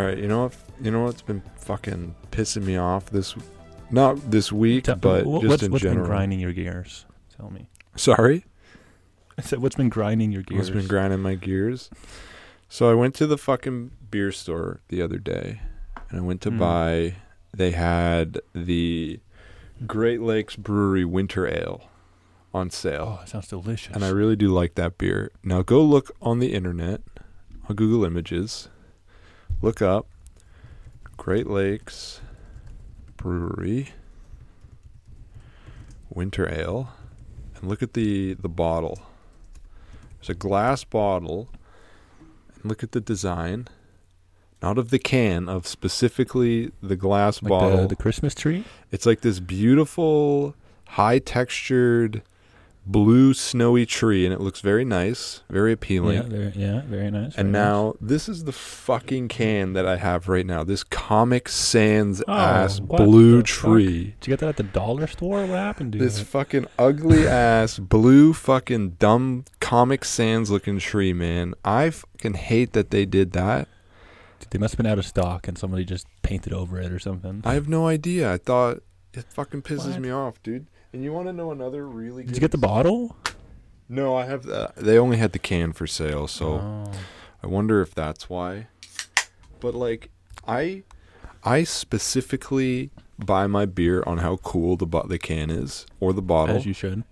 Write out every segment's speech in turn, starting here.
All right, you know what? You know what's been fucking pissing me off this, not this week, Tell- but just what's, in what's general. What's been grinding your gears? Tell me. Sorry, I said, what's been grinding your gears? what's been grinding my gears? So I went to the fucking beer store the other day, and I went to Mm. buy. They had the Great Lakes Brewery Winter Ale on sale. Oh, it sounds delicious. And I really do like that beer. Now go look on the internet, on Google Images. Look up Great Lakes Brewery Winter Ale and look at the the bottle. There's a glass bottle. And look at the design. Not of the can, of specifically the glass like bottle. the, the Christmas tree. It's like this beautiful, high textured, blue snowy tree, and it looks very nice, very appealing. Yeah, very, yeah, very nice. and very now this is the fucking can that I have right now. This Comic Sans Oh, ass blue tree. nice. Did you get that at the dollar store? What happened to This it? fucking ugly ass blue fucking dumb Comic Sans looking tree, man. I fucking hate that they did that. They must have been out of stock, and somebody just painted over it or something. I have no idea. I thought it fucking pisses What? me off, dude. And you want to know another really Did you get the bottle? No, I have. The, they only had the can for sale, so Oh. I wonder if that's why. But like, I, I specifically buy my beer on how cool the bo- the can is or the bottle. as you should.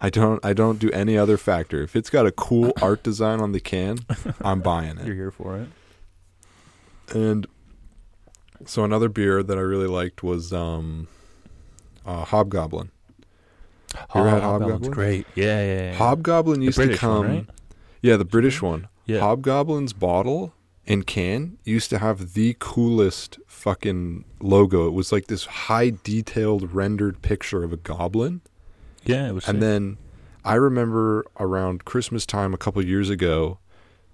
I don't. I don't do any other factor. If it's got a cool art design on the can, I'm buying it. You're here for it. And so another beer that I really liked was um, uh, Hobgoblin. You ever had Hobgoblin's Hobgoblin? great. Yeah, yeah. yeah. Hobgoblin used to British one, come. right? Yeah, the British one. Yeah. Hobgoblin's bottle and can used to have the coolest fucking logo. It was like this high detailed rendered picture of a goblin. yeah, it was. And sick. then I remember around Christmas time a couple years ago,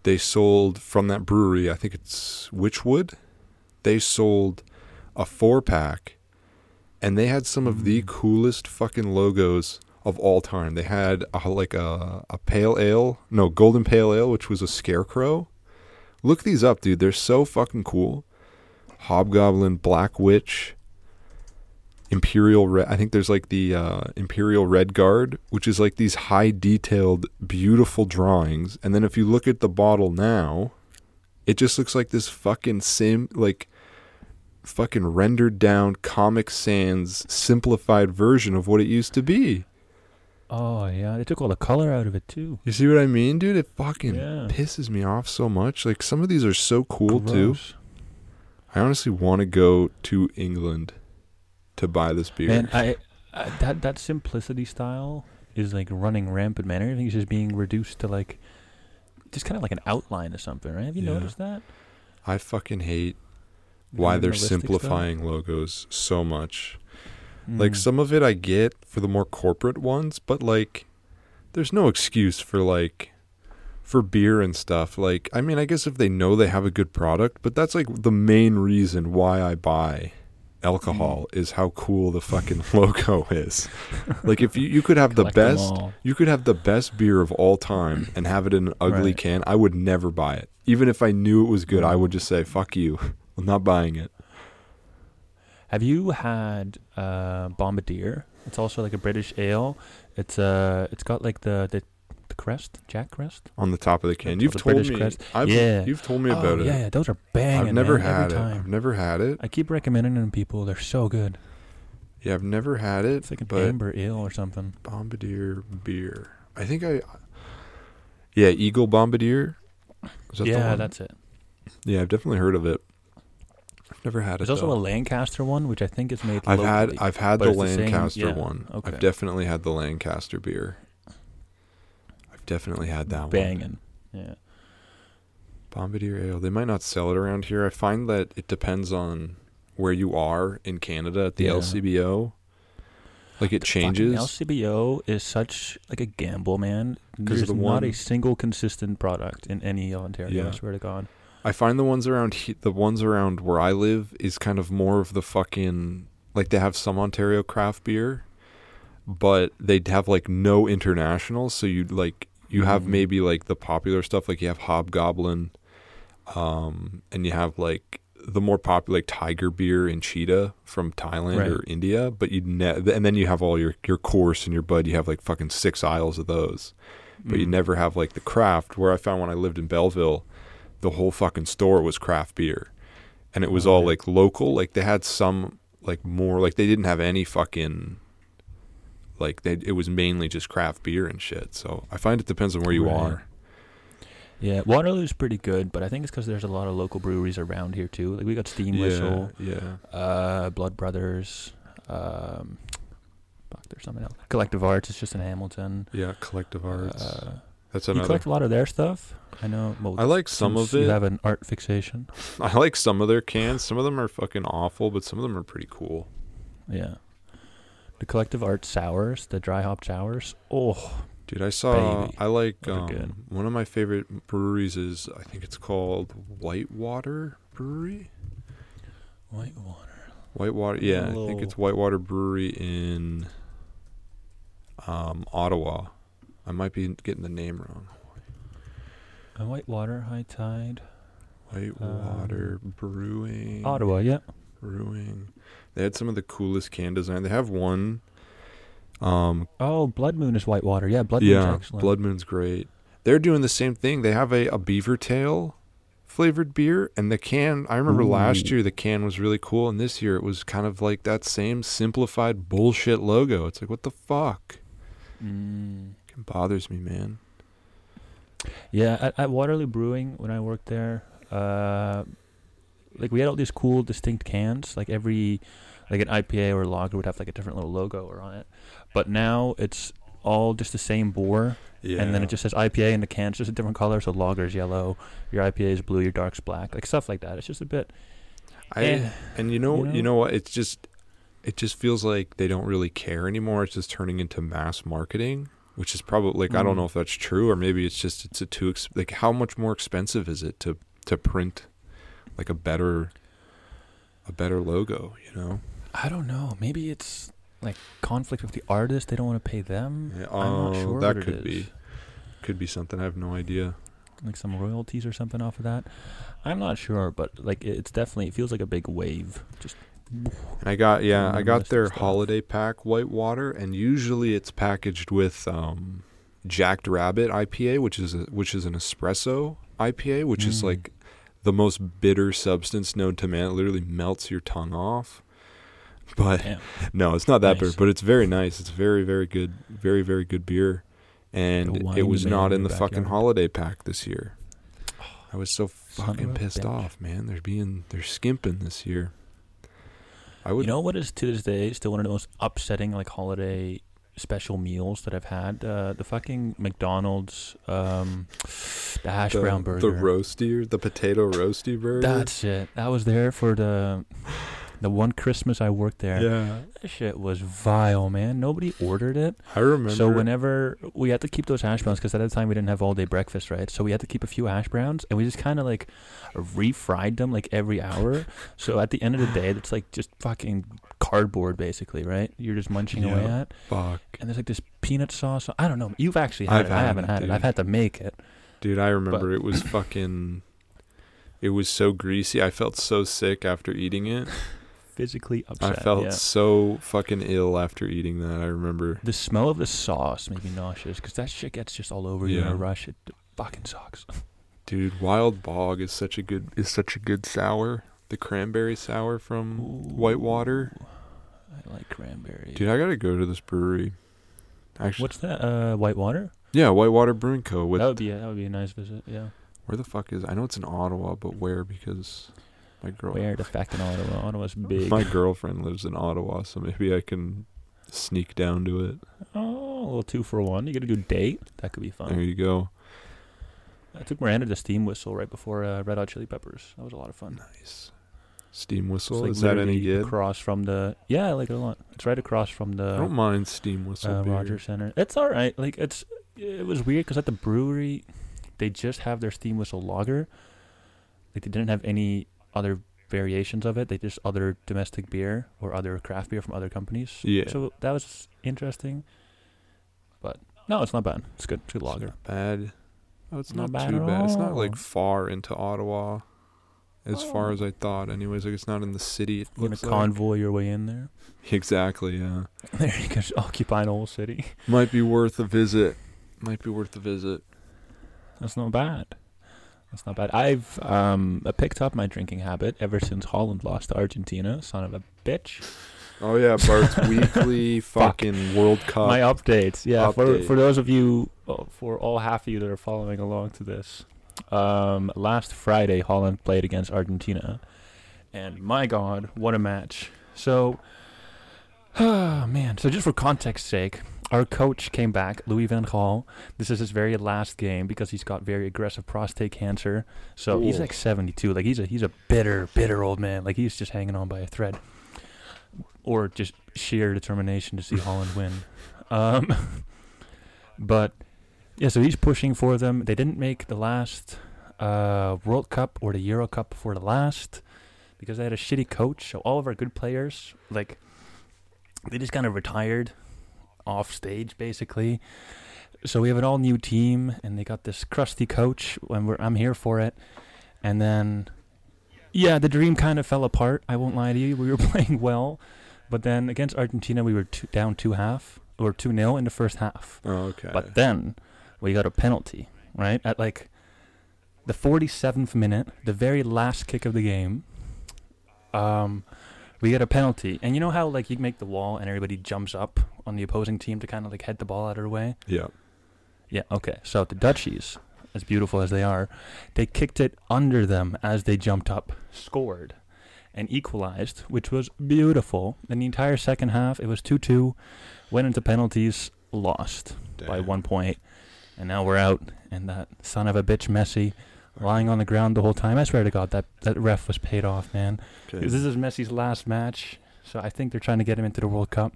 they sold from that brewery, I think it's Wychwood, they sold a four pack and they had some of the Mm. coolest fucking logos of all time. They had a, like a, a pale ale, no, golden pale ale, which was a scarecrow. Look these up, dude. They're so fucking cool. Hobgoblin, Black Witch, Imperial Red. I think there's like the uh, Imperial Red Guard, which is like these high detailed, beautiful drawings. And then if you look at the bottle now, it just looks like this fucking sim, like fucking rendered down Comic Sans simplified version of what it used to be. oh yeah, they took all the color out of it too. You see what I mean, dude? It fucking Yeah. pisses me off so much. Like some of these are so cool too. I honestly want to go to England to buy this beer. Man, I, I that that simplicity style is like running rampant, man. Everything is just being reduced to like just kind of like an outline or something, right? Have you Yeah. noticed that? I fucking hate why they're Minimalistic stuff? simplifying logos so much. Like Mm. some of it I get for the more corporate ones, but like there's no excuse for like for beer and stuff. Like I mean, I guess if they know they have a good product, but that's like the main reason why I buy alcohol Mm. is how cool the fucking logo is. Like if you you could have the best you could have the best beer of all time and have it in an ugly Right. can, I would never buy it. Even if I knew it was good, I Mm. would just say fuck you. I'm not buying it. Have you had uh, Bombardier? It's also like a British ale. It's uh, it's got like the the, the crest, Jack Crest. On the top of the can. You've told British me crest- I've, Yeah. you've told me oh, about it. Yeah, those are banging. I've never man, had it. Time. I've never had it. I keep recommending them to people. They're so good. Yeah, I've never had it. It's like an amber ale or something. Bombardier beer. I think I. Yeah, Eagle Bombardier. Is that the Yeah, that's it. Yeah, I've definitely heard of it. I've never had it. There's also though. a Lancaster one, which I think is made. I've locally. had I've had the the Lancaster yeah, one. okay. I've definitely had the Lancaster beer. I've definitely had that one. banging. Yeah. Bombardier Ale. They might not sell it around here. I find that it depends on where you are in Canada at the Yeah. LCBO. Like it changes. The changes. LCBO is such like a gamble, man. There's the not a one- single consistent product in any of Ontario. I Yeah. swear to God. I find the ones around he- the ones around where I live is kind of more of the fucking like they have some Ontario craft beer, but they'd have like no international. So you'd like you have Mm. maybe like the popular stuff like you have Hobgoblin, um, and you have like the more popular like Tiger beer and Cheetah from Thailand Right. or India, but you ne- and then you have all your your Coors and your bud. You have like fucking six aisles of those, but you Mm. never have like the craft. Where I found when I lived in Belleville, the whole fucking store was craft beer, and it was all like local. Like they had some like more like they didn't have any fucking like they it was mainly just craft beer and shit. So I find it depends on where you Right. are. Yeah, Waterloo's pretty good, but I think it's because there's a lot of local breweries around here too. Like we got Steam Whistle, yeah. uh, Blood Brothers. Um, fuck, there's something else. Collective Arts. It's just in Hamilton. Yeah, collective arts. Uh, That's you collect a lot of their stuff. I know. Well, I like some of You have an art fixation. I like some of their cans. Some of them are fucking awful, but some of them are pretty cool. Yeah. The Collective art sours, the dry hop sours. Oh, Dude, I saw. Baby. I like um, one of my favorite breweries is I think it's called Whitewater Brewery. Whitewater. Whitewater, yeah, I think it's Whitewater Brewery in um, Ottawa. I might be getting the name wrong. Uh, Whitewater, High Tide. Whitewater Brewing. Um, Ottawa, yeah. Brewing. They had some of the coolest can design. They have one. Um, Oh, Blood Moon is Whitewater. Yeah, Blood Moon's yeah, excellent. Blood Moon's great. They're doing the same thing. They have a, a beaver tail flavored beer, and the can. I remember last year the can was really cool, and this year it was kind of like that same simplified bullshit logo. It's like what the fuck? Mm. It bothers me, man. Yeah, at, at Waterloo Brewing when I worked there, uh, like we had all these cool distinct cans. Like every, like an IPA or a lager would have like a different little logo or on it. But now it's all just the same bore, Yeah, and then it just says IPA in the can. It's just a different color. So lager's yellow, your IPA is blue, your dark's black, like stuff like that. It's just a bit. I eh, and you know, you you know? know what? It's just it just feels like they don't really care anymore. It's just turning into mass marketing, which is probably like I don't Mm. know if that's true or maybe it's just it's a too ex- like how much more expensive is it to to print like a better a better logo, you know? I don't know. Maybe it's like conflict with the artist. They don't want to pay them. Yeah, I'm not oh, sure that could be could be something. I have no idea. like some royalties or something off of that. I'm not sure, but like it's definitely it feels like a big wave. Just And I got yeah, I got their holiday pack white water, and usually it's packaged with um, Jacked Rabbit IPA, which is a, which is an espresso IPA, which is Mm. like the most bitter substance known to man. It literally melts your tongue off. But damn. no, it's not that Nice. bitter, but it's very nice. It's very very good, very very good beer, and it was not in the your fucking holiday pack this year. I was so fucking pissed bitch. off, man. They're being they're skimping this year. I would You know what is to this day still one of the most upsetting like holiday special meals that I've had? Uh, the fucking McDonald's um, the hash the, brown burger. The roasty, the potato roasty burger. That's it. I was there for the the one Christmas I worked there. yeah. That shit was vile, man. Nobody ordered it. I remember. So whenever we had to keep those hash browns, because at that time we didn't have all day breakfast, right? So we had to keep a few hash browns, and we just kind of like refried them like every hour. so at the end of the day, it's like just fucking cardboard, basically, right? You're just munching away at, fuck, and there's like this peanut sauce. I don't know. You've actually had I've it. I haven't it, had it. I've had to make it. dude. I remember it was fucking. It was so greasy. I felt so sick after eating it. Physically I felt yeah. so fucking ill after eating that. I remember. The smell of the sauce made me nauseous because that shit gets just all over you in a rush. It fucking sucks. Dude, Wild Bog is such a good is such a good sour. The cranberry sour from Whitewater. I like cranberry. Dude, I gotta go to this brewery. Actually, What's that? Uh, Whitewater. yeah, Whitewater Brewing Co. That would be a, that would be a nice visit. Yeah. where the fuck is? I know it's in Ottawa, but where? Because my girl, fact in Ottawa? Ottawa's big. my girlfriend lives in Ottawa, so maybe I can sneak down to it. oh, a little two for one. You get a good date. That could be fun. There you go. I took Miranda to Steam Whistle right before uh, Red Hot Chili Peppers. That was a lot of fun. Nice. Steam whistle. like, is that any good? Across from the yeah, I like it a lot. It's right across from the. I don't mind steam whistle uh, beer. Rogers Center. It's all right. Like it's it was weird because at the brewery, they just have their Steam Whistle lager. Like they didn't have any other variations of it. They just other domestic beer or other craft beer from other companies. Yeah. So that was interesting. But no, it's not bad. It's good. It's a good lager. not bad. Oh, it's Not not, bad too bad. It's not like far into Ottawa. as far oh. as I thought. Anyways, like it's not in the city. It You gonna looks like. convoy your way in there? Exactly. Yeah. There you go. occupy an whole city. Might be worth a visit. Might be worth a visit. That's not bad. That's not bad. I've um picked up my drinking habit ever since Holland lost to Argentina. Son of a bitch. Oh yeah, Bart's weekly Fuck. fucking World Cup. my updates. Yeah, for update. for those of you, uh, for all half of you that are following along to this, um, last Friday Holland played against Argentina, and my God, what a match! So, ah man. So just for context sake, our coach came back, Louis Van Gaal. This is his very last game because he's got very aggressive prostate cancer. So he's like 72. Like he's a he's a bitter, bitter old man. Like he's just hanging on by a thread, or just sheer determination to see Holland win. Um, but yeah, so he's pushing for them. They didn't make the last uh, World Cup or the Euro Cup before the last because they had a shitty coach. So all of our good players, like, they just kind of retired off stage, basically. So we have an all new team, and they got this crusty coach. And we're, I'm here for it. And then, yeah, the dream kind of fell apart. I won't lie to you. We were playing well, but then against Argentina, we were two, down two half or two nil in the first half. oh, okay. But then we got a penalty, right? At like the 47th minute, the very last kick of the game, um, we get a penalty. And you know how like you make the wall and everybody jumps up on the opposing team to kind of like head the ball out of their way? yeah. Yeah, okay. So the Dutchies, as beautiful as they are, they kicked it under them as they jumped up, scored, and equalized, which was beautiful. In the entire second half, it was 2 2, went into penalties, lost by Damn. one point, and now we're out. And that son of a bitch Messi lying on the ground the whole time. I swear to God, that that ref was paid off, man. Okay. This is Messi's last match, so I think they're trying to get him into the World Cup.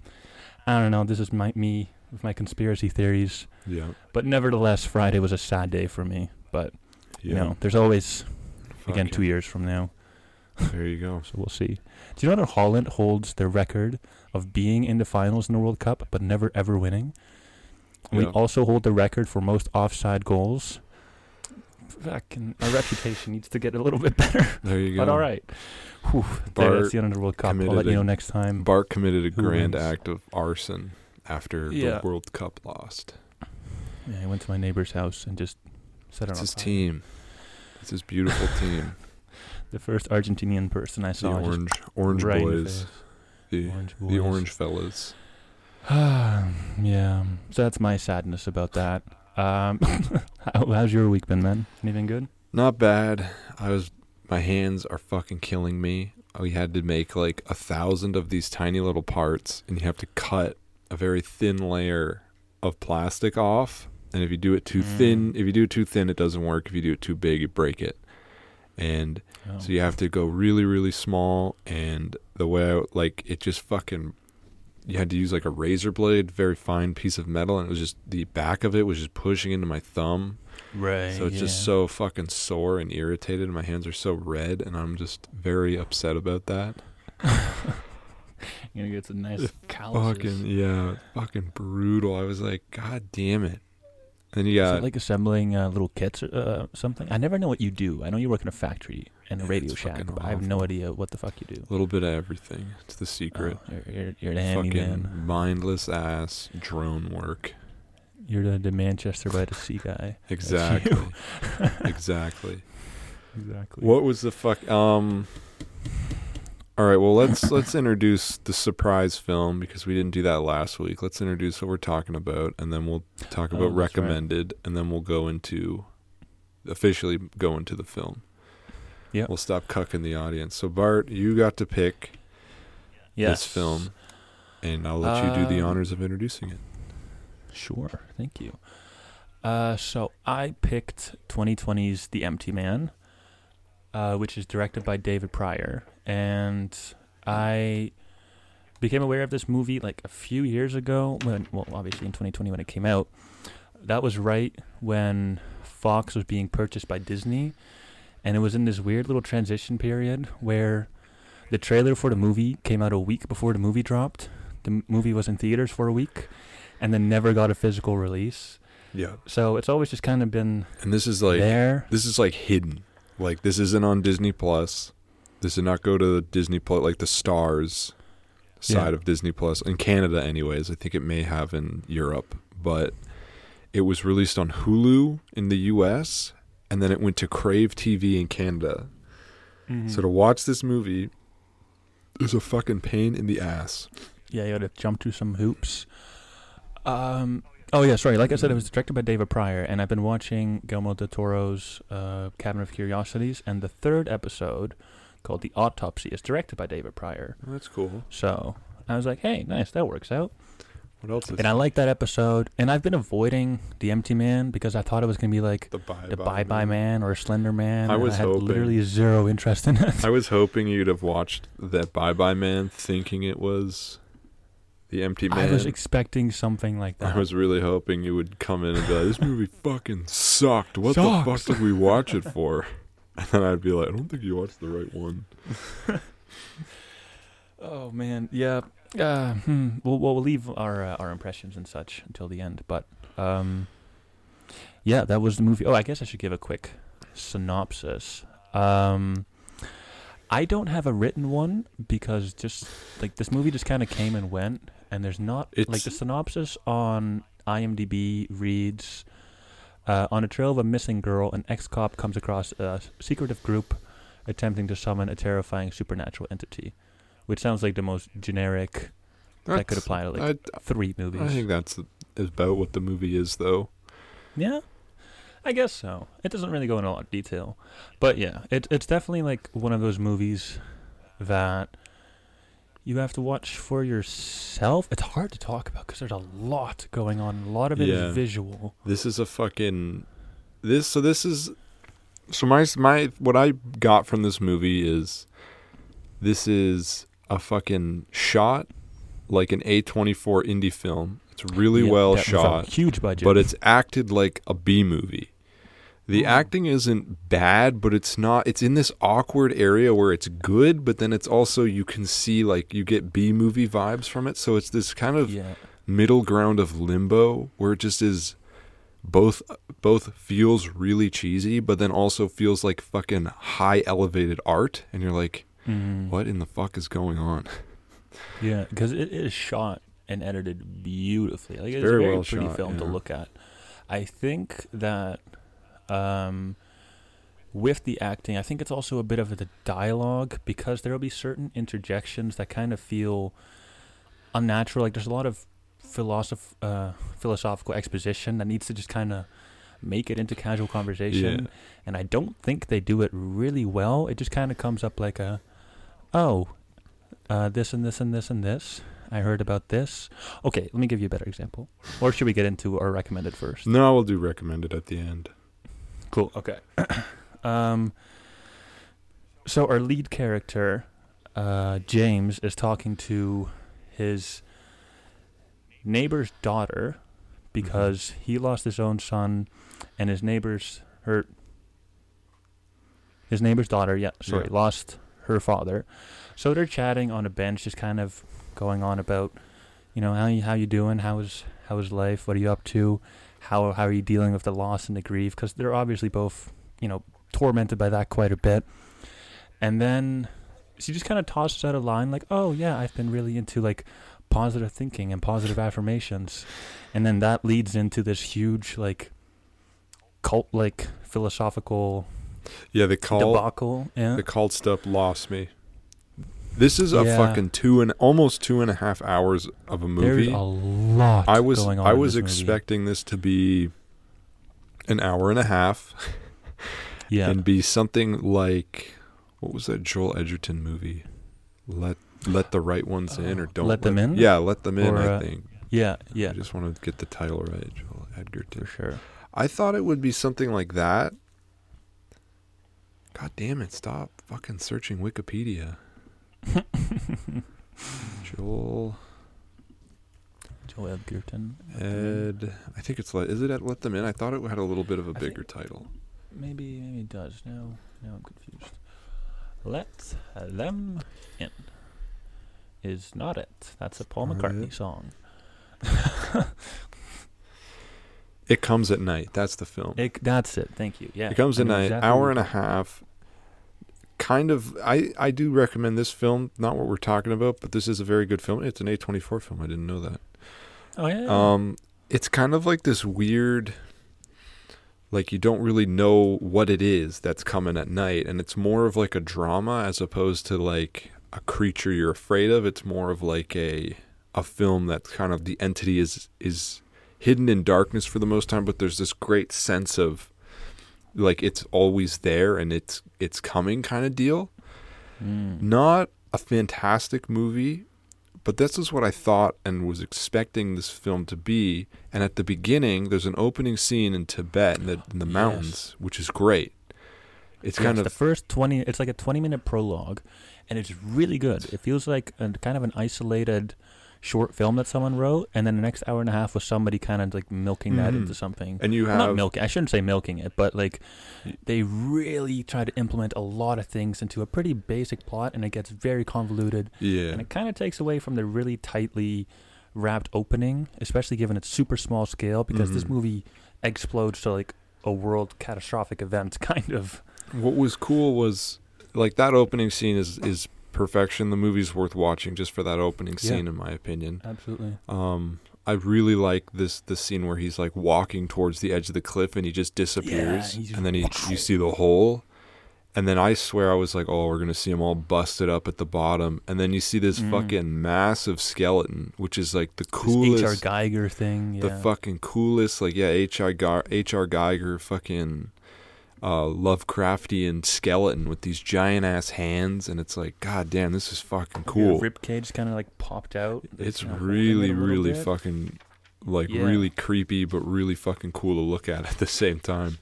I don't know. This is my me with my conspiracy theories, Yeah. but nevertheless, Friday was a sad day for me. But Yeah. you know, there's always again two years from now, There you go. so we'll see. Do you know that Holland holds the record of being in the finals in the World Cup but never ever winning? We also hold the record for most offside goals. Fucking, our reputation needs to get a little bit better. There you go. But all right, Whew, there, Bart that's the end of the World Cup. I'll let you know next time. Bart committed a grand wins? act of arson after Yeah. the World Cup lost. Yeah, I went to my neighbor's house and just set it It's on his fire. team. It's his beautiful team. The first Argentinian person I saw. just orange orange right the boys. The Orange the boys. orange fellas. yeah, so that's my sadness about that. Um, how, how's your week been, man? Anything good? Not bad. I was my hands are fucking killing me. We had to make like a thousand of these tiny little parts and you have to cut a very thin layer of plastic off. And if you do it too Mm. thin, if you do it too thin, it doesn't work. If you do it too big, you break it. And Oh. So you have to go really, really small, and the way I, like it just fucking, you had to use like a razor blade, very fine piece of metal, and it was just the back of it was just pushing into my thumb, right. so it's just so fucking sore and irritated. And my hands are so red, and I'm just very upset about that. You're gonna get some nice calluses. Fucking yeah, fucking brutal. I was like, God damn it. Is it like assembling uh, little kits or uh, something? I never know what you do. I know you work in a factory and a Yeah, Radio Shack, but I have no idea what the fuck you do. a little bit of everything. It's the secret. Oh, you're, you're, you're the fucking handyman. mindless ass drone work. You're the, the Manchester by the Sea guy. Exactly. exactly. Exactly. What was the fuck? Um. All right. Well, let's let's introduce the surprise film because we didn't do that last week. Let's introduce what we're talking about, and then we'll talk Oh, about right. recommended, and then we'll go into officially go into the film. Yeah, We'll stop cucking the audience. So Bart, you got to pick Yes. this film, and I'll let you do the Um, honors of introducing it. Sure. Thank you. Uh, so I picked 2020's The Empty Man, uh, which is directed by David Prior, and I became aware of this movie like a few years ago. When, well, obviously in 2020 when it came out. That was right when Fox was being purchased by Disney, and it was in this weird little transition period where the trailer for the movie came out a week before the movie dropped. The movie was in theaters for a week, and then never got a physical release. Yeah. So it's always just kind of been And this is like there. this is like hidden. Like this isn't on Disney Plus. This did not go to the Disney Plus like the stars side Yeah. of Disney Plus in Canada anyways. I think it may have in Europe, but it was released on Hulu in the US and then it went to Crave TV in Canada. Mm-hmm. So to watch this movie is a fucking pain in the ass. Yeah, you got to jump through some hoops. Um. Oh yeah, sorry. Like I said, it was directed by David Prior, and I've been watching Guillermo del Toro's uh, Cabinet of Curiosities, and the third episode, called The Autopsy, is directed by David Prior. That's cool. So I was like, hey, nice, that works out. What else is And I like that episode. And I've been avoiding The Empty Man because I thought it was gonna be like the bye the Bye Bye Man or Slender Man. I was I had hoping. literally zero interest in it. I was hoping you'd have watched that Bye Bye Man thinking it was the empty man. I was expecting something like that. I was really hoping you would come in and be like, "This movie fucking sucked. What the fuck did we watch it for?" And then I'd be like, "I don't think you watched the right one." Oh man, yeah. Uh, hmm. We'll we'll leave our uh, our impressions and such until the end, but um, yeah, that was the movie. Oh, I guess I should give a quick synopsis. Um, I don't have a written one because just like this movie just kind of came and went, and there's not like the synopsis on IMDb reads. Uh, on a trail of a missing girl, an ex-cop comes across a secretive group attempting to summon a terrifying supernatural entity, which sounds like the most generic that could apply to like I, three movies. I think that's about what the movie is, though. yeah, I guess so. It doesn't really go into a lot of detail, but yeah, it, it's definitely like one of those movies that you have to watch for yourself. It's hard to talk about because there's a lot going on. A lot of it is Yeah. visual. This is a fucking this. So this is so my my what I got from this movie is this is a fucking shot like an A24 indie film. It's really Yeah, well shot. huge budget, but it's acted like a B movie. The Mm. acting isn't bad, but it's not. It's in this awkward area where it's good, but then it's also you can see like you get B movie vibes from it. So it's this kind of yeah, middle ground of limbo where it just is both both feels really cheesy, but then also feels like fucking high elevated art, and you're like, Mhm. what in the fuck is going on? Yeah, because it is shot and edited beautifully. Like it's, very a very well pretty shot, film to look at. I think that um, with the acting, I think it's also a bit of the dialogue because there will be certain interjections that kind of feel unnatural. Like there's a lot of philosoph- uh, philosophical exposition that needs to just kind of make it into casual conversation. Yeah. And I don't think they do it really well. It just kind of comes up like a, oh, uh, this and this and this and this. I heard about this. Okay, let me give you a better example. Or should we get into our recommended first? No, we'll do recommended at the end. Cool. Okay. um. So our lead character, uh, James, is talking to his neighbor's daughter because he lost his own son, and his neighbor's her. His neighbor's daughter, yeah, sorry, Yeah. lost her father. So they're chatting on a bench, just kind of going on about, you know, how you how you doing? How is how is life? What are you up to? How how are you dealing with the loss and the grief? Because they're obviously both, you know, tormented by that quite a bit. And then she just kind of tosses out a line like, "Oh yeah, I've been really into like positive thinking and positive affirmations," and then that leads into this huge like cult like philosophical Yeah, the call debacle. Yeah. the called stuff lost me. This is a Yeah. fucking two and almost two and a half hours of a movie. There's a lot I was going on I was this movie. expecting this to be an hour and a half yeah. and be something like what was that Joel Edgerton movie? Let let the right ones in or Uh, don't Let Them In? Yeah, let them in. Or, I uh, think. yeah, yeah, I just want to get the title right, Joel Edgerton. for sure. I thought it would be something like that. God damn it! Stop fucking searching Wikipedia. Joel Joel Edgerton. Ed. I think it's let. Is it at Let Them In? I thought it had a little bit of a I bigger title. Maybe maybe it does. Now now I'm confused. Let them in. Is not it. That's a Paul McCartney song. It comes at night. That's the film. It, that's it. Thank you. Yeah. It comes I at night, exactly hour and a half. Kind of, I I do recommend this film. Not what we're talking about, but this is a very good film. It's an A twenty four film. I didn't know that. Oh yeah. Um, it's kind of like this weird, like you don't really know what it is that's coming at night, and it's more of like a drama as opposed to like a creature you're afraid of. It's more of like a a film that kind of the entity is is hidden in darkness for the most time, but there's this great sense of like it's always there and it's it's coming kind of deal Mm. not a fantastic movie, but this is what I thought and was expecting this film to be. And at the beginning, there's an opening scene in Tibet in the, in the Yes. mountains, which is great. It's Yeah, kind the of first 20 it's like a 20 minute prologue and it's really good it feels like a kind of an isolated short film that someone wrote and then the next hour and a half was somebody kind of like milking that Mhm. into something and you have not milking i shouldn't say milking it but like they really try to implement a lot of things into a pretty basic plot and it gets very convoluted yeah, and it kind of takes away from the really tightly wrapped opening especially given its super small scale because this Mhm. movie explodes to like a world catastrophic event kind of what was cool was like that opening scene is is perfection. The movie's worth watching just for that opening Yeah. scene, in my opinion. absolutely Um, I really like this this scene where he's like walking towards the edge of the cliff and he just disappears, he's just- and then he you see the hole, and then I swear I was like, oh, we're gonna see him all busted up at the bottom, and then you see this Mm. fucking massive skeleton, which is like the coolest, H.R. Giger thing. Yeah. the fucking coolest, like yeah, H.R. Gar- H.R. Giger, fucking. Uh, Lovecraftian skeleton with these giant ass hands, and it's like, god damn, this is fucking cool. Rib cage kind of like popped out. It's really, really bit. fucking like Yeah. really creepy, but really fucking cool to look at at the same time.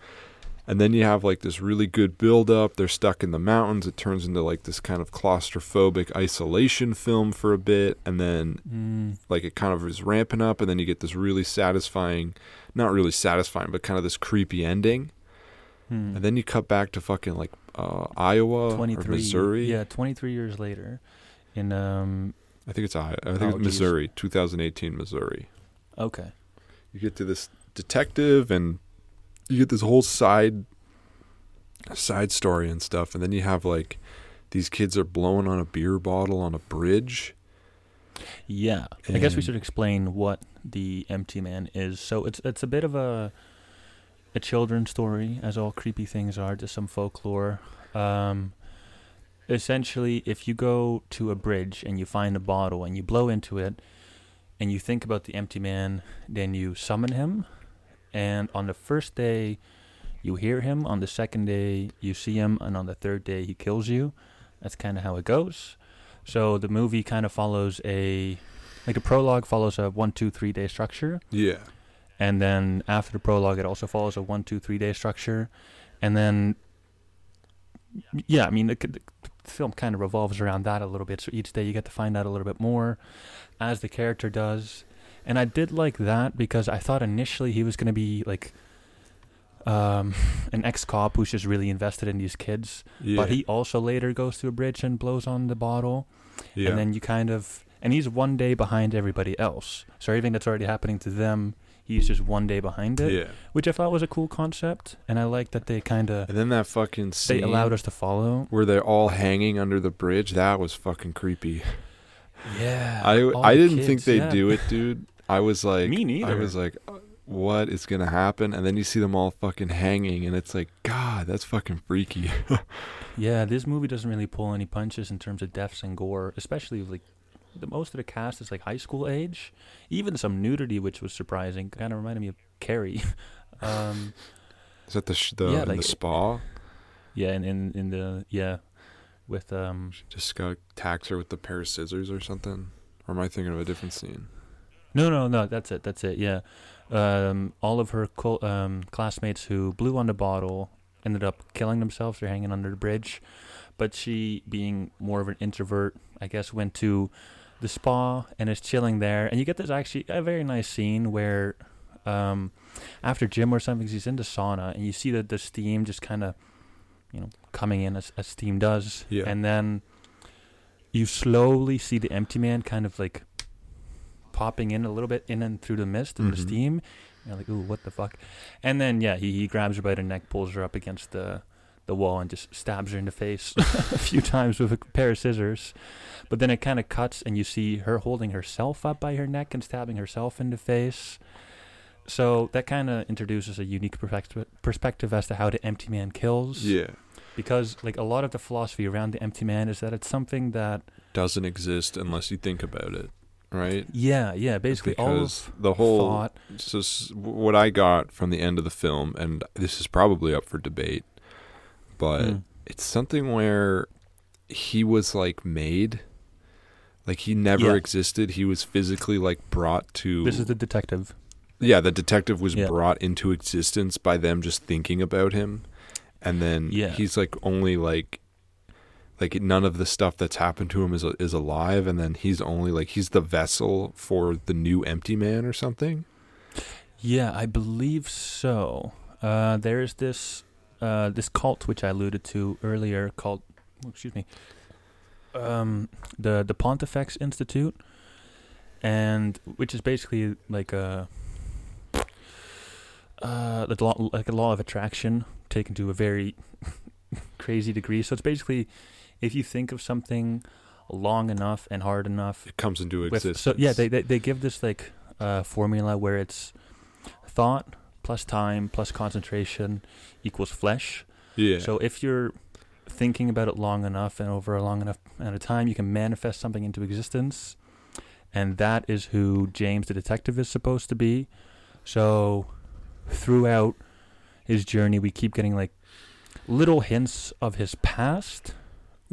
And then you have like this really good build up. They're stuck in the mountains. It turns into like this kind of claustrophobic isolation film for a bit, and then Mm, like it kind of is ramping up, and then you get this really satisfying, not really satisfying, but kind of this creepy ending. Hmm. And then you cut back to fucking like uh, Iowa or 23 Missouri. Yeah, 23 years later, in um. I think it's Iowa. I think Oh, it's geez. Missouri, 2018 Missouri. Okay. you get to this detective and you get this whole side side story and stuff and then you have like these kids are blowing on a beer bottle on a bridge Yeah, I guess we should explain what the Empty Man is. So it's it's a bit of a a children's story, as all creepy things are, just some folklore. Um, essentially, if you go to a bridge and you find a bottle and you blow into it, and you think about the Empty Man, then you summon him, and on the first day, you hear him. On the second day, you see him, and on the third day, he kills you. That's kind of how it goes. So the movie kind of follows a like the prologue follows a one two three day structure, yeah and then after the prologue, it also follows a one two three day structure, and then yeah, I mean the, the film kind of revolves around that a little bit. So each day you get to find out a little bit more as the character does, and I did like that because I thought initially he was going to be like. Um, an ex-cop who's just really invested in these kids, yeah but he also later goes to a bridge and blows on the bottle. Yeah. and then you kind of and he's one day behind everybody else. So everything that's already happening to them he's just one day behind it yeah which i thought was a cool concept and i like that they kind of and then that fucking scene they allowed us to follow where they're all hanging under the bridge that was fucking creepy yeah i all i the didn't think kids, they'd yeah. do it dude i was like Me neither. i neither. was like uh, what is gonna happen and then you see them all fucking hanging and it's like god that's fucking freaky yeah this movie doesn't really pull any punches in terms of deaths and gore especially like the most of the cast is like high school age even some nudity which was surprising kind of reminded me of carrie um is that the sh- the, Yeah, in like- the spa yeah and in, in the yeah with um just got attacks her with the pair of scissors or something or am i thinking of a different scene No, no, no. That's it. That's it. Yeah. Um, all of her co- um, classmates who blew on the bottle ended up killing themselves. They're hanging under the bridge. But she, being more of an introvert, I guess, went to the spa and is chilling there. And you get this actually a very nice scene where, um, after gym or something, he's in the sauna and you see that the steam just kind of, you know, coming in as, as steam does. Yeah. And then you slowly see the empty man kind of like popping in a little bit in and through the mist and the Mhm. steam You're like, ooh, what the fuck? And then yeah, he, he grabs her by the neck, pulls her up against the the wall, and just stabs her in the face a few times with a pair of scissors. But then it kind of cuts, and you see her holding herself up by her neck and stabbing herself in the face. So that kind of introduces a unique perspective perspective as to how the empty man kills. Yeah. Because like a lot of the philosophy around the empty man is that it's something that Doesn't exist unless you think about it, right? yeah yeah basically all because of the whole thought so what I got from the end of the film, and this is probably up for debate, but Mm. it's something where he was like made, like he never Yeah. existed. He was physically like brought to. this is the detective. yeah, the detective was Yeah. brought into existence by them just thinking about him, and then Yeah. he's like only like. Like none of the stuff that's happened to him is is alive, and then he's only like he's the vessel for the new empty man or something. Yeah, I believe so. Uh, there's this uh, this cult which I alluded to earlier called oh, excuse me um, the the Pontifex Institute, and which is basically like a uh, like law, a law of attraction taken to a very crazy degree. So it's basically if you think of something long enough and hard enough It comes into with- existence. so yeah, they, they they give this like uh, formula where it's thought plus time plus concentration equals flesh. yeah. So if you're thinking about it long enough and over a long enough amount of time, you can manifest something into existence, and that is who James the detective is supposed to be. So throughout his journey, we keep getting like little hints of his past,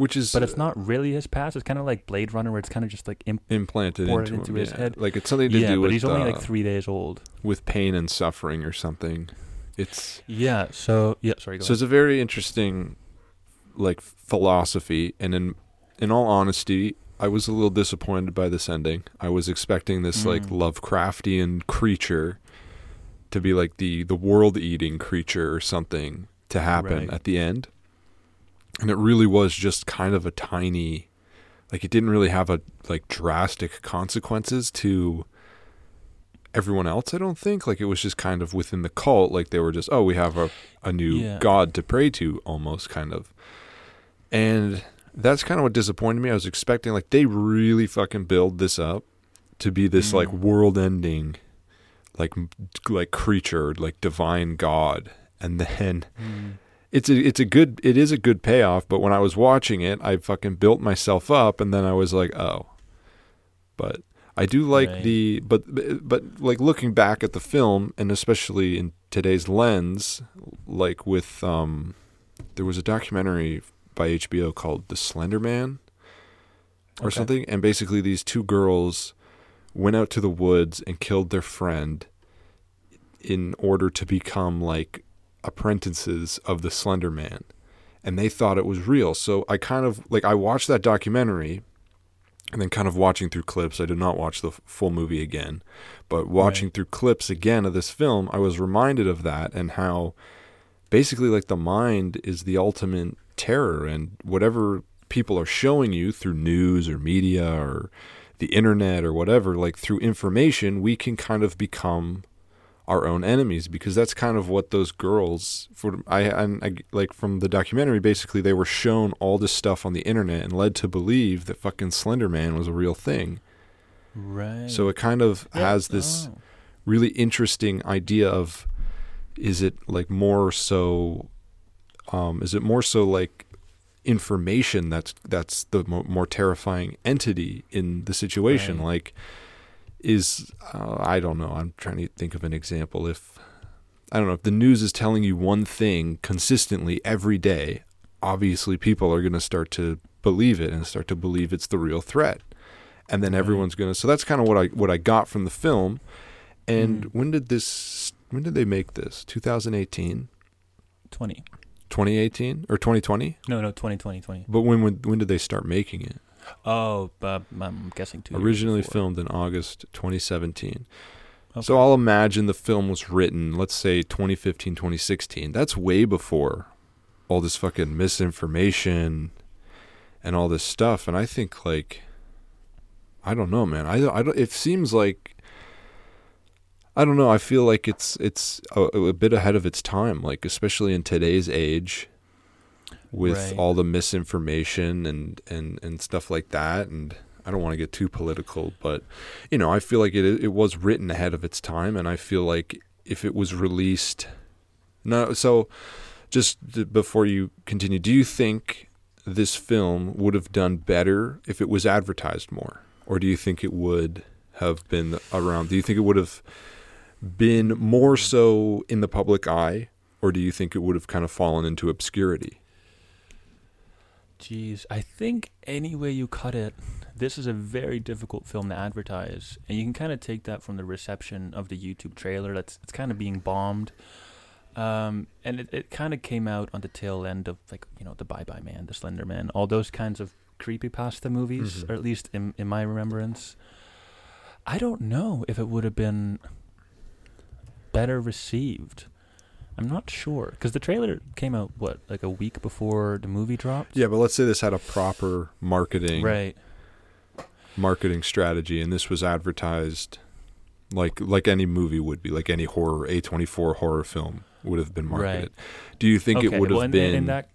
which is but it's not really his past. It's kind of like Blade Runner, where it's kind of just like imp- implanted into, into him, his yeah. head. Like it's something to yeah, do but with he's only uh, like three days old. with pain and suffering or something. It's Yeah. So yeah. Sorry. Go so it's a very interesting like philosophy, and in in all honesty, I was a little disappointed by this ending. I was expecting this like Mm. Lovecraftian creature to be like the the world eating creature or something to happen Right. at the end. And it really was just kind of a tiny like it didn't really have a like drastic consequences to everyone else, I don't think. Like it was just kind of within the cult, like they were just, oh, we have a, a new Yeah. god to pray to almost kind of. And that's kind of what disappointed me. I was expecting like they really fucking build this up to be this like Mm. world ending like like creature, like divine god. And then Mm. It's a it's a good it is a good payoff, but when I was watching it, I fucking built myself up and then I was like, "Oh." But I do like Right. the but but like looking back at the film and especially in today's lens, like with um there was a documentary by HBO called The Slender Man or Okay. something and basically these two girls went out to the woods and killed their friend in order to become like apprentices of the Slender Man. And they thought it was real. So I kind of like I watched that documentary and then kind of watching through clips. I did not watch the full movie again, but watching Right. through clips again of this film, I was reminded of that and how basically like the mind is the ultimate terror and whatever people are showing you through news or media or the internet or whatever like through information we can kind of become our own enemies because that's kind of what those girls for I and I like from the documentary basically they were shown all this stuff on the internet and led to believe that fucking Slender Man was a real thing. Right. So it kind of Yeah, has this oh. really interesting idea of is it like more so um is it more so like information that's that's the mo- more terrifying entity in the situation Right. like is uh, I don't know I'm trying to think of an example. If I don't know if the news is telling you one thing consistently every day obviously people are going to start to believe it and start to believe it's the real threat. And then everyone's going to so that's kind of what I what I got from the film. And Mm. when did this when did they make this? 2018 twenty. 2018 or 2020 No, no, 2020, 20. but when when, when did they start making it Oh, uh, I'm guessing two. originally filmed in August 2017 Okay. so I'll imagine the film was written let's say 2015 2016 that's way before all this fucking misinformation and all this stuff and I think like I don't know man I I don't it seems like I don't know. I feel like it's it's a, a bit ahead of its time, like especially in today's age, with Right. all the misinformation and and and stuff like that. And I don't want to get too political, but you know, I feel like it it was written ahead of its time, and I feel like if it was released, no. So, just before you continue, do you think this film would have done better if it was advertised more, or do you think it would have been around? Do you think it would have been more so in the public eye, or do you think it would have kind of fallen into obscurity? Jeez, I think any way you cut it, this is a very difficult film to advertise, and you can kind of take that from the reception of the YouTube trailer. That's it's kind of being bombed, um, and it, it kind of came out on the tail end of like you know the Bye Bye Man, the Slender Man, all those kinds of creepypasta movies, Mhm. or at least in in my remembrance. I don't know if it would have been better received. I'm not sure because the trailer came out what like a week before the movie dropped. Yeah, but let's say this had a proper marketing Right. marketing strategy, and this was advertised like like any movie would be, like any horror A twenty four horror film would have been marketed. Do you think okay. it would have well, in, been in that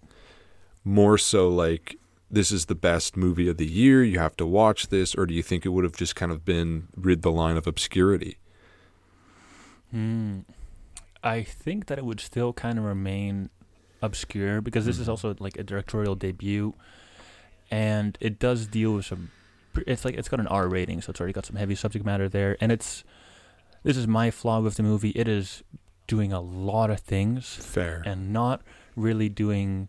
more so like this is the best movie of the year, you have to watch this, or do you think it would have just kind of been rid the line of obscurity? Hmm. I think that it would still kind of remain obscure because this is Mhm. also like a directorial debut, and it does deal with some. It's like it's got an R rating, so it's already got some heavy subject matter there, and it's. This is my flaw with the movie. It is doing a lot of things Fair. and not really doing.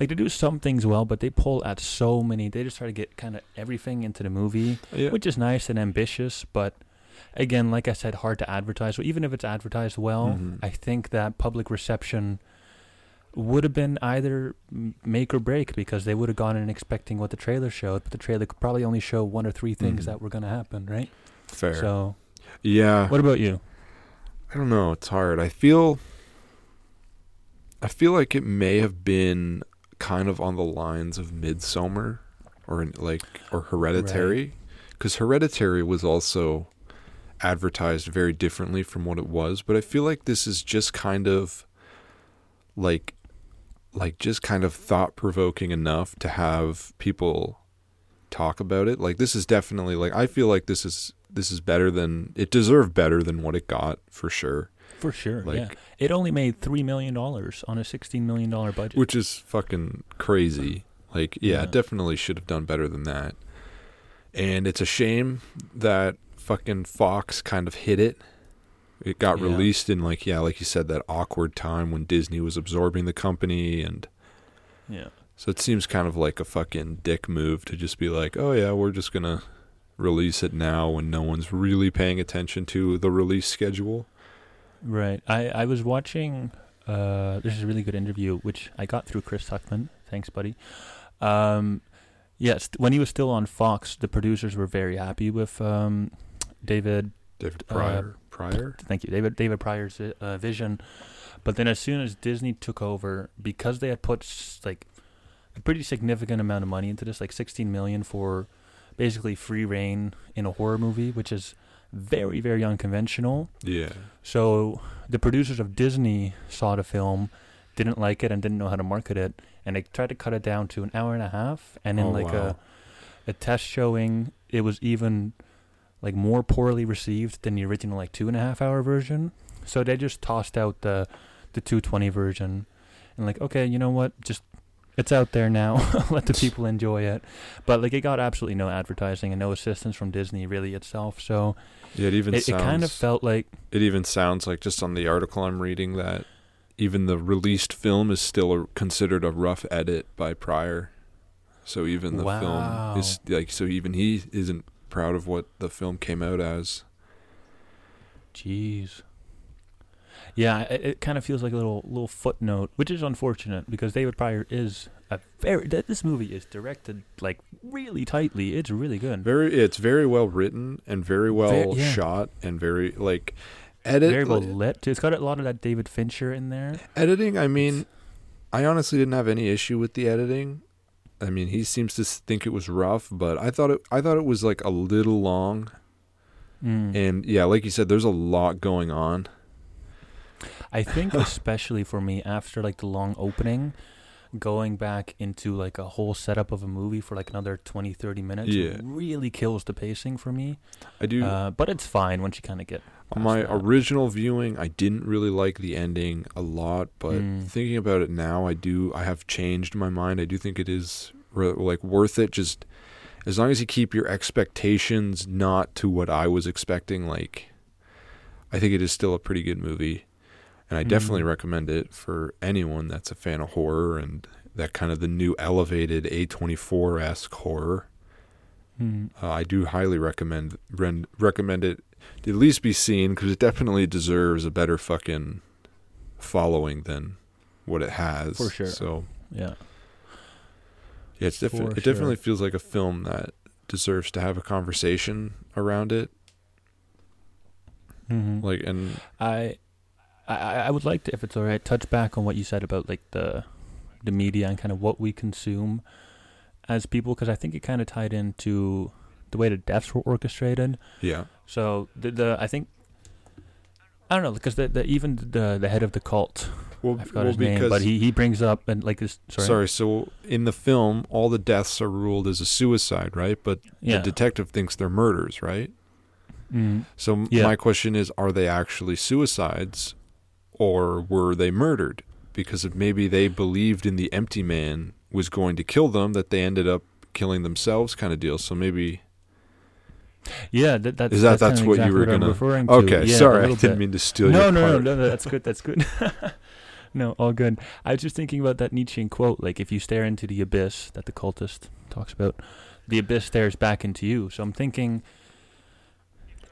Like they do some things well, but they pull at so many. They just try to get kind of everything into the movie yeah. which is nice and ambitious, but again, like I said, hard to advertise. So even if it's advertised well, Mhm. I think that public reception would have been either make or break because they would have gone in expecting what the trailer showed, but the trailer could probably only show one or three things Mhm. that were going to happen, right? Fair. So, yeah. what about you? I don't know. It's hard. I feel. I feel like it may have been kind of on the lines of Midsommar, or like or Hereditary, because Hereditary was also advertised very differently from what it was. But I feel like this is just kind of like, like just kind of thought provoking enough to have people talk about it. Like this is definitely like I feel like this is this is better than it deserved better than what it got for sure. For sure, Like yeah. It only made $3 million on a $16 million budget. which is fucking crazy. Like yeah, Yeah. definitely should have done better than that. And it's a shame that fucking Fox kind of hit it. It got Yeah. released in like yeah, like you said that awkward time when Disney was absorbing the company and yeah. so it seems kind of like a fucking dick move to just be like, "Oh yeah, we're just going to release it now when no one's really paying attention to the release schedule." Right. I, I was watching. Uh, there's a really good interview which I got through Chris Stuckmann. Thanks, buddy. Um, yes, when he was still on Fox, the producers were very happy with um, David. David Uh, Prior, Prior? Thank you, David. David Prior's uh, vision. But then, as soon as Disney took over, because they had put like a pretty significant amount of money into this, like 16 million for basically free reign in a horror movie, which is very, very unconventional. Yeah. So the producers of Disney saw the film, didn't like it, and didn't know how to market it, and they tried to cut it down to an hour and a half. And in Oh, like wow. a a test showing, it was even like more poorly received than the original like two and a half hour version. So they just tossed out the the two twenty version, and like okay, you know what, just. It's out there now. Let the people enjoy it. But like it got absolutely no advertising and no assistance from Disney really itself. So Yeah, it even it, it sounds kind of felt like it even sounds like just on the article I'm reading that even the released film is still a, considered a rough edit by Prior. So even the film is like so even he isn't proud of what the film came out as. Jeez. Yeah, it, it kind of feels like a little little footnote, which is unfortunate because David Prior is a very. Th- this movie is directed like really tightly. It's really good. Very it's very well written and very well yeah. shot and very like edit very well lit. Too. It's got a lot of that David Fincher in there. editing, I mean I honestly didn't have any issue with the editing. I mean, he seems to think it was rough, but I thought it I thought it was like a little long. Mm. And yeah, like you said, there's a lot going on. I think especially for me after like the long opening, going back into like a whole setup of a movie for like another 20 30 minutes Yeah. really kills the pacing for me. I do Uh, but it's fine once you kind of get my that. original viewing, I didn't really like the ending a lot, but Mm. thinking about it now, I do I have changed my mind. I do think it is re- like worth it just as long as you keep your expectations not to what I was expecting like I think it is still a pretty good movie. And I definitely Mhm. recommend it for anyone that's a fan of horror and that kind of the new elevated A24 esque horror. Mm. Uh, I do highly recommend ren- recommend it to at least be seen because it definitely deserves a better fucking following than what it has. For sure. So Yeah. yeah, it's definitely For it definitely feels like a film that deserves to have a conversation around it. Mhm. Like and I, I, I would like to, if it's all right, touch back on what you said about like the, the media and kind of what we consume as people, because I think it kind of tied into the way the deaths were orchestrated. yeah, So the, the I think, I don't know, because the, the even the the head of the cult, well, I forgot well, his name, but he he brings up and like this. Sorry. sorry. So in the film, all the deaths are ruled as a suicide, right? But Yeah. the detective thinks they're murders, right? Mhm. So Yeah. my question is, are they actually suicides, or were they murdered? Because if maybe they believed in the empty man was going to kill them, that they ended up killing themselves, kind of deal. So maybe Yeah, that, that's Is that- that's, that's what you were gonna- referring to. okay. Yeah, sorry, I didn't bit. mean to steal no, your no, part. no, no, that's good. That's good. no, all good. I was just thinking about that Nietzschean quote, like if you stare into the abyss that the cultist talks about, the abyss stares back into you. So I'm thinking,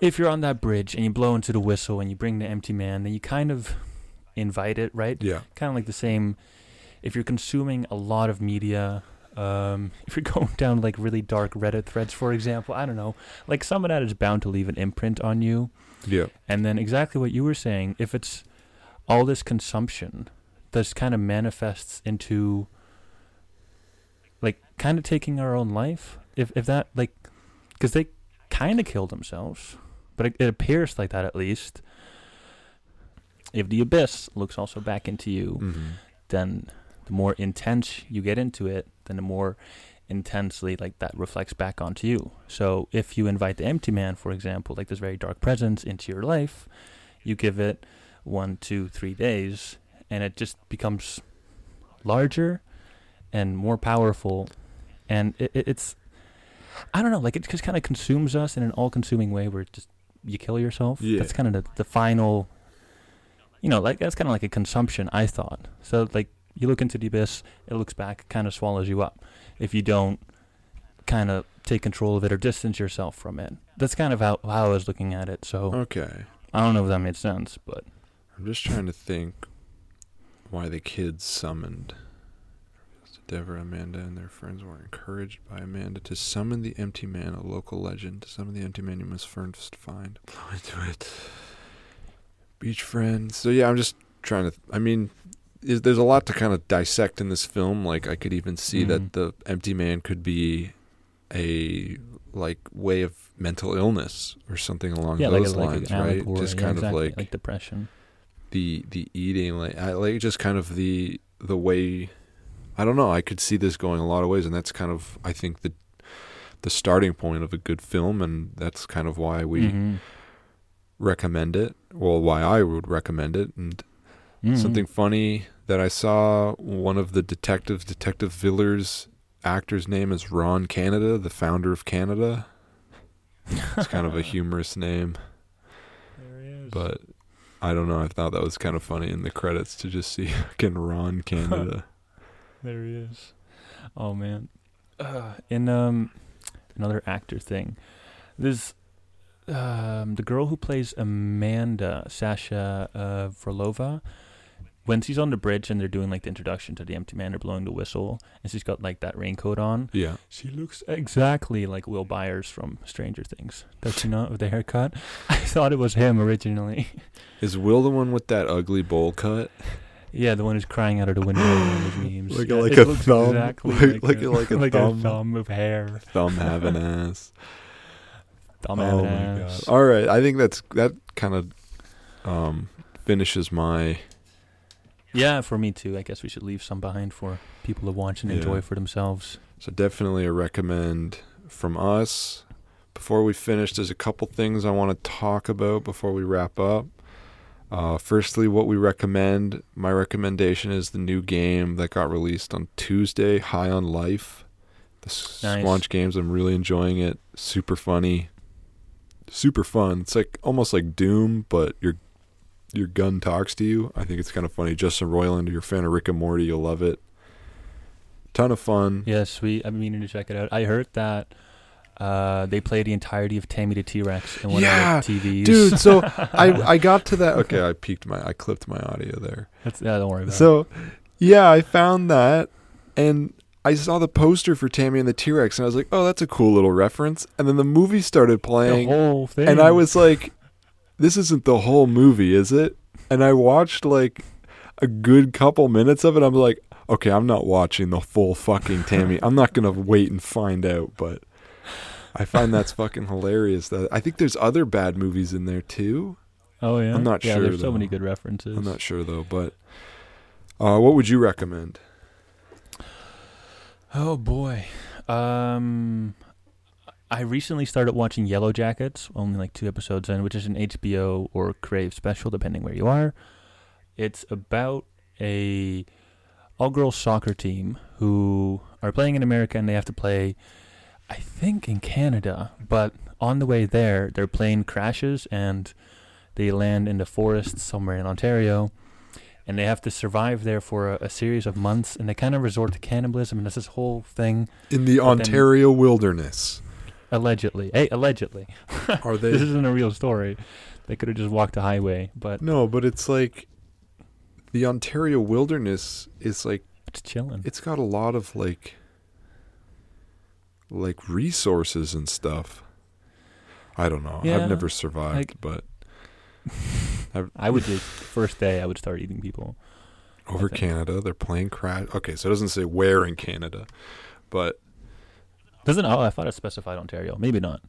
if you're on that bridge and you blow into the whistle and you bring the empty man, then you kind of invite it, right? Yeah, Kind of like the same. If you're consuming a lot of media, um, if you're going down like really dark Reddit threads, for example, I don't know, like some of that is bound to leave an imprint on you. yeah, And then exactly what you were saying, if it's all this consumption that's kind of manifests into like kind of taking our own life, if if that like cuz they kind of kill themselves, but it, it appears like that at least. If the abyss looks also back into you, hmm then the more intense you get into it, then the more intensely like that reflects back onto you. So if you invite the empty man, for example, like this very dark presence into your life, you give it one, two, three days, and it just becomes larger and more powerful, and it, it, it's I don't know, like it just kind of consumes us in an all-consuming way where it just you kill yourself. Yeah. That's kind of the, the final. You know, like that's kind of like a consumption. I thought so. Like you look into the abyss, it looks back, kind of swallows you up. If you don't kind of take control of it or distance yourself from it, that's kind of how, how I was looking at it. So Okay, I don't know if that made sense, but I'm just trying to think why the kids summoned. Deborah, Amanda, and their friends were encouraged by Amanda to summon the empty man, a local legend. To summon the empty man, you must first find. Blow into it. Beach friends. So yeah, I'm just trying to. I mean, is, there's a lot to kind of dissect in this film. Like I could even see Mhm. that the empty man could be a like way of mental illness or something along yeah, like, those a, like lines, an right? allegory, Just yeah, kind exactly, of like like depression. the the eating like I like just kind of the the way I don't know I could see this going a lot of ways and that's kind of I think the the starting point of a good film and that's kind of why we Mhm. Recommend it well why I would recommend it and Mhm. something funny that I saw one of the detectives detective Villar's actor's name is Ron Canada the founder of Canada it's kind of a humorous name There he is. but I don't know. I thought that was kind of funny in the credits to just see fucking Ron Canada. There he is. Oh man. Uh, in um another actor thing. There's um the girl who plays Amanda, Sasha uh when she's on the bridge and they're doing like the introduction to the empty man, they're blowing the whistle and she's got like that raincoat on. yeah. She looks exactly like Will Byers from Stranger Things. Does she not with the haircut? I thought it was him originally. Is Will the one with that ugly bowl cut? Yeah, the one who's crying out of the window in those memes. Like a- Yeah, like a thumb, exactly like- like, like a- like a like thumb. a thumb of hair. Thumb having ass. Dumb oh my god! All right, I think that's that kind of um, finishes my. Yeah, for me too. I guess we should leave some behind for people to watch and Yeah. enjoy for themselves. So definitely a recommend from us. Before we finish, there's a couple things I want to talk about before we wrap up. Uh, firstly, what we recommend. My recommendation is the new game that got released on Tuesday, High on Life. The s- Nice. launch games. I'm really enjoying it. Super funny. Super fun. It's like almost like Doom, but your your gun talks to you. I think it's kind of funny. Justin Roiland, you're a fan of Rick and Morty, you'll love it. Ton of fun. Yes, we. I've been meaning to check it out. I heard that uh, they play the entirety of Tammy the T Rex in one Yeah, of their TVs. dude so i i got to that okay i peaked my i clipped my audio there That's, yeah, don't worry about it. so yeah i found that and i saw the poster for tammy and the t-rex and i was like oh that's a cool little reference and then the movie started The playing whole thing. and i was like this isn't the whole movie is it and i watched like a good couple minutes of it i'm like okay i'm not watching the full fucking tammy i'm not gonna wait and find out but i find that's fucking hilarious that i think there's other bad movies in there too Oh yeah. I'm not yeah, sure, There's so many though. good references. I'm not sure though, but uh, what would you recommend? Oh boy. Um I recently started watching Yellowjackets, only like two episodes in, which is an HBO or Crave special depending where you are. It's about a all girls soccer team who are playing in America and they have to play I think in Canada, but on the way there their plane crashes and they land in the forest somewhere in Ontario and they have to survive there for a, a series of months and they kind of resort to cannibalism and there's this whole thing In the then- Ontario wilderness, allegedly hey allegedly are they? this isn't a real story they could have just walked a highway but No, but it's like the Ontario wilderness is like it's chilling it's got a lot of like like resources and stuff. I don't know. Yeah, I've never survived, like- but i would just first day i would start eating people. Over Canada, they're playing crash. Okay, so it doesn't say where in Canada, but doesn't oh i thought it specified ontario. Maybe not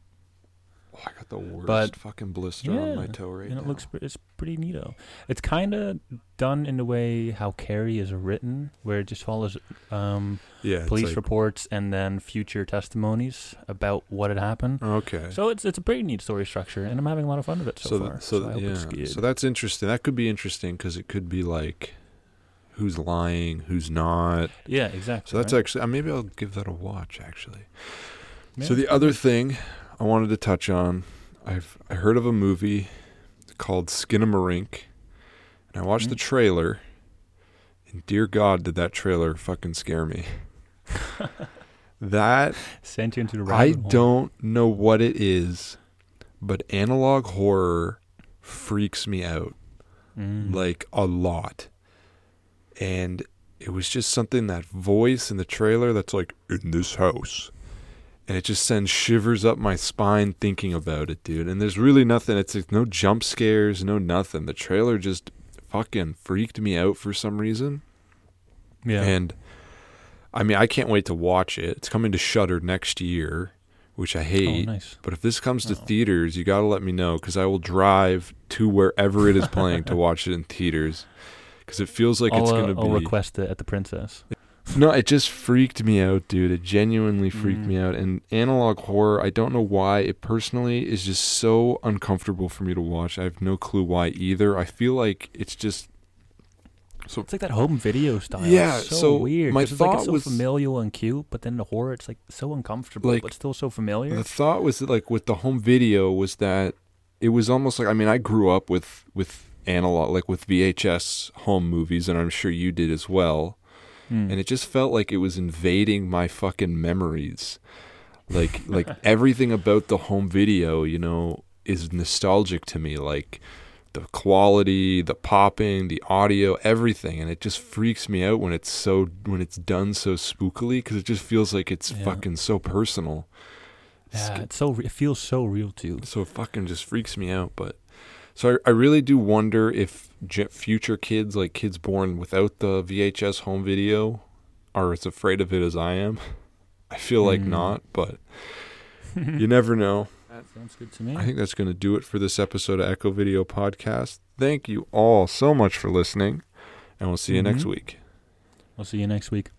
oh, I got the worst But- fucking blister on my toe right and now. And it looks it's pretty neato it's kind of done in the way how carrie is written where it just follows um yeah, police like- reports and then future testimonies about what had happened Okay. So it's it's a pretty neat story structure, and I'm having a lot of fun with it so, so far. th- so, hope yeah so that's interesting that could be interesting because it could be like who's lying who's not yeah, exactly. so that's right? actually uh, maybe i'll give that a watch actually Yeah, so the other thing i wanted to touch on i've i heard of a movie called skinamarink and i watched the Mm. trailer and dear god did that trailer fucking scare me that sent you into the I hole. don't know what it is, but analog horror freaks me out Mm. like a lot. And it was just something that voice in the trailer that's like in this house. And it just sends shivers up my spine thinking about it, dude. And there's really nothing. It's like no jump scares, no nothing. The trailer just fucking freaked me out for some reason. yeah, And I mean, I can't wait to watch it. It's coming to Shudder next year, which I oh, hate. nice. But if this comes to Oh. theaters, you got to let me know because I will drive to wherever it is playing to watch it in theaters. Because it feels like I'll, it's uh, going to be. I'll request it at the Princess. No, it just freaked me out, dude. It genuinely freaked Mm. me out. And analog horror, I don't know why. It personally is just so uncomfortable for me to watch. I have no clue why either. I feel like it's just. So It's like that home video style. Yeah, it's so, so weird. My it's like thought it's so was- familial and cute, but then the horror, it's like so uncomfortable, Like, but still so familiar. The thought was that, like with the home video was that it was almost like I mean I grew up with with analog like with VHS home movies and I'm sure you did as well Hmm. and it just felt like it was invading my fucking memories like like everything about the home video you know is nostalgic to me like the quality the popping the audio everything and it just freaks me out when it's so when it's done so spookily because it just feels like it's Yeah. fucking so personal yeah, it's so it feels so real too. so it fucking just freaks me out. But so I, I really do wonder if future kids, like kids born without the VHS home video, are as afraid of it as I am. I feel like Mm. not, but you never know. that, Sounds good to me. I think that's going to do it for this episode of Echo Video Podcast. Thank you all so much for listening, and we'll see you next Mhm. week. We'll see you next week.